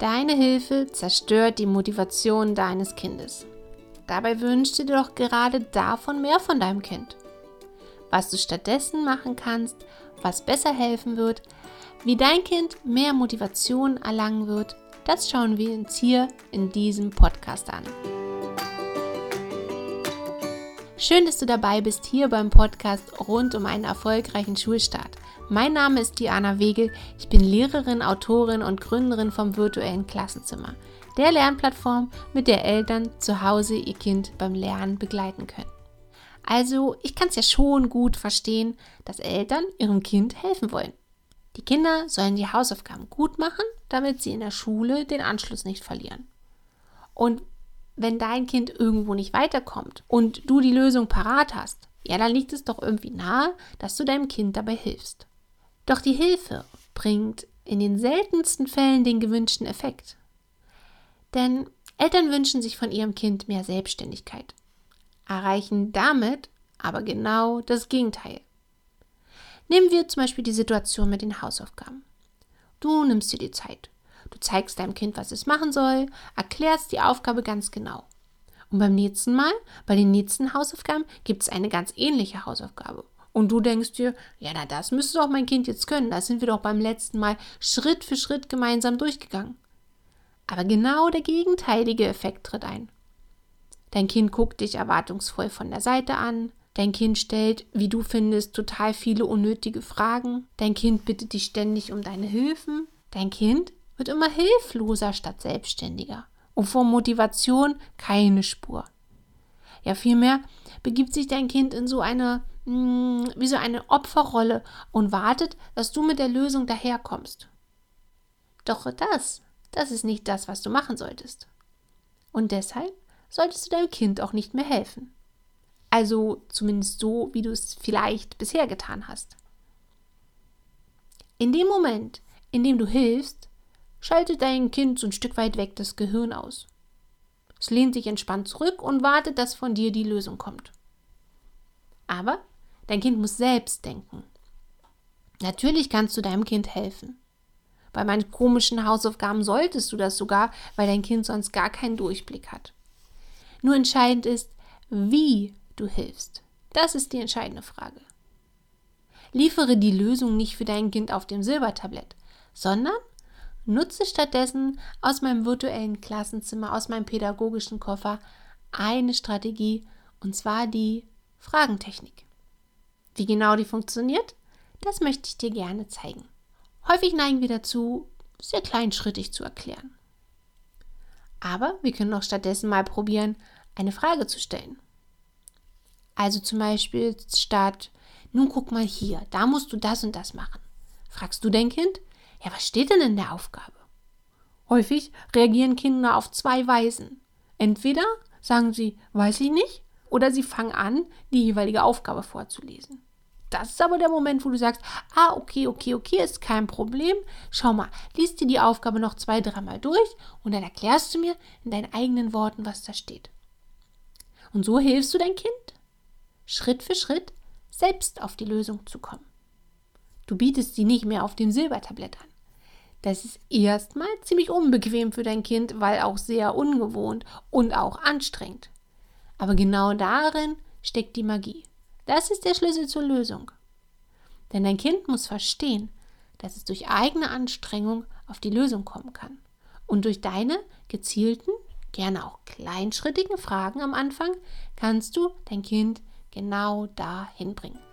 Deine Hilfe zerstört die Motivation deines Kindes. Dabei wünschst du dir doch gerade davon mehr von deinem Kind. Was du stattdessen machen kannst, was besser helfen wird, wie dein Kind mehr Motivation erlangen wird, das schauen wir uns hier in diesem Podcast an. Schön, dass du dabei bist hier beim Podcast rund um einen erfolgreichen Schulstart. Mein Name ist Diana Wegel. Ich bin Lehrerin, Autorin und Gründerin vom virtuellen Klassenzimmer, der Lernplattform, mit der Eltern zu Hause ihr Kind beim Lernen begleiten können. Also, ich kann es ja schon gut verstehen, dass Eltern ihrem Kind helfen wollen. Die Kinder sollen die Hausaufgaben gut machen, damit sie in der Schule den Anschluss nicht verlieren. Und wenn dein Kind irgendwo nicht weiterkommt und du die Lösung parat hast, ja, dann liegt es doch irgendwie nahe, dass du deinem Kind dabei hilfst. Doch die Hilfe bringt in den seltensten Fällen den gewünschten Effekt. Denn Eltern wünschen sich von ihrem Kind mehr Selbstständigkeit, erreichen damit aber genau das Gegenteil. Nehmen wir zum Beispiel die Situation mit den Hausaufgaben. Du nimmst dir die Zeit. Du zeigst deinem Kind, was es machen soll, erklärst die Aufgabe ganz genau. Und beim nächsten Mal, bei den nächsten Hausaufgaben, gibt es eine ganz ähnliche Hausaufgabe. Und du denkst dir, ja, na, das müsste doch mein Kind jetzt können. Das sind wir doch beim letzten Mal Schritt für Schritt gemeinsam durchgegangen. Aber genau der gegenteilige Effekt tritt ein. Dein Kind guckt dich erwartungsvoll von der Seite an. Dein Kind stellt, wie du findest, total viele unnötige Fragen. Dein Kind bittet dich ständig um deine Hilfen. Dein Kind wird immer hilfloser statt selbstständiger. Und vor Motivation keine Spur. Ja, vielmehr begibt sich dein Kind in so eine mh, wie so eine Opferrolle und wartet, dass du mit der Lösung daherkommst. Doch das, das ist nicht das, was du machen solltest. Und deshalb solltest du deinem Kind auch nicht mehr helfen. Also zumindest so, wie du es vielleicht bisher getan hast. In dem Moment, in dem du hilfst, schaltet dein Kind so ein Stück weit weg das Gehirn aus. Es lehnt sich entspannt zurück und wartet, dass von dir die Lösung kommt. Aber Dein Kind muss selbst denken. Natürlich kannst du deinem Kind helfen. Bei meinen komischen Hausaufgaben solltest du das sogar, weil dein Kind sonst gar keinen Durchblick hat. Nur entscheidend ist, wie du hilfst. Das ist die entscheidende Frage. Liefere die Lösung nicht für dein Kind auf dem Silbertablett, sondern nutze stattdessen aus meinem virtuellen Klassenzimmer, aus meinem pädagogischen Koffer eine Strategie, und zwar die Fragentechnik. Wie genau die funktioniert, das möchte ich dir gerne zeigen. Häufig neigen wir dazu, sehr kleinschrittig zu erklären. Aber wir können auch stattdessen mal probieren, eine Frage zu stellen. Also zum Beispiel statt, nun guck mal hier, da musst du das und das machen. Fragst du dein Kind, ja, was steht denn in der Aufgabe? Häufig reagieren Kinder auf zwei Weisen. Entweder sagen sie, weiß ich nicht, oder sie fangen an, die jeweilige Aufgabe vorzulesen. Das ist aber der Moment, wo du sagst, ah, okay, okay, okay, ist kein Problem. Schau mal, liest dir die Aufgabe noch zwei, dreimal durch und dann erklärst du mir in deinen eigenen Worten, was da steht. Und so hilfst du dein Kind, Schritt für Schritt, selbst auf die Lösung zu kommen. Du bietest sie nicht mehr auf dem Silbertablett an. Das ist erstmal ziemlich unbequem für dein Kind, weil auch sehr ungewohnt und auch anstrengend. Aber genau darin steckt die Magie. Das ist der Schlüssel zur Lösung. Denn dein Kind muss verstehen, dass es durch eigene Anstrengung auf die Lösung kommen kann. Und durch deine gezielten, gerne auch kleinschrittigen Fragen am Anfang kannst du dein Kind genau dahin bringen.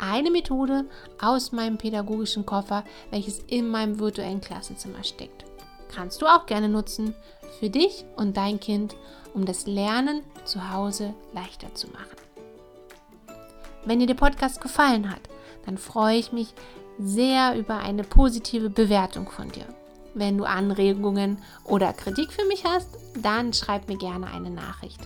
Eine Methode aus meinem pädagogischen Koffer, welches in meinem virtuellen Klassenzimmer steckt kannst du auch gerne nutzen für dich und dein Kind, um das Lernen zu Hause leichter zu machen. Wenn dir der Podcast gefallen hat, dann freue ich mich sehr über eine positive Bewertung von dir. Wenn du Anregungen oder Kritik für mich hast, dann schreib mir gerne eine Nachricht.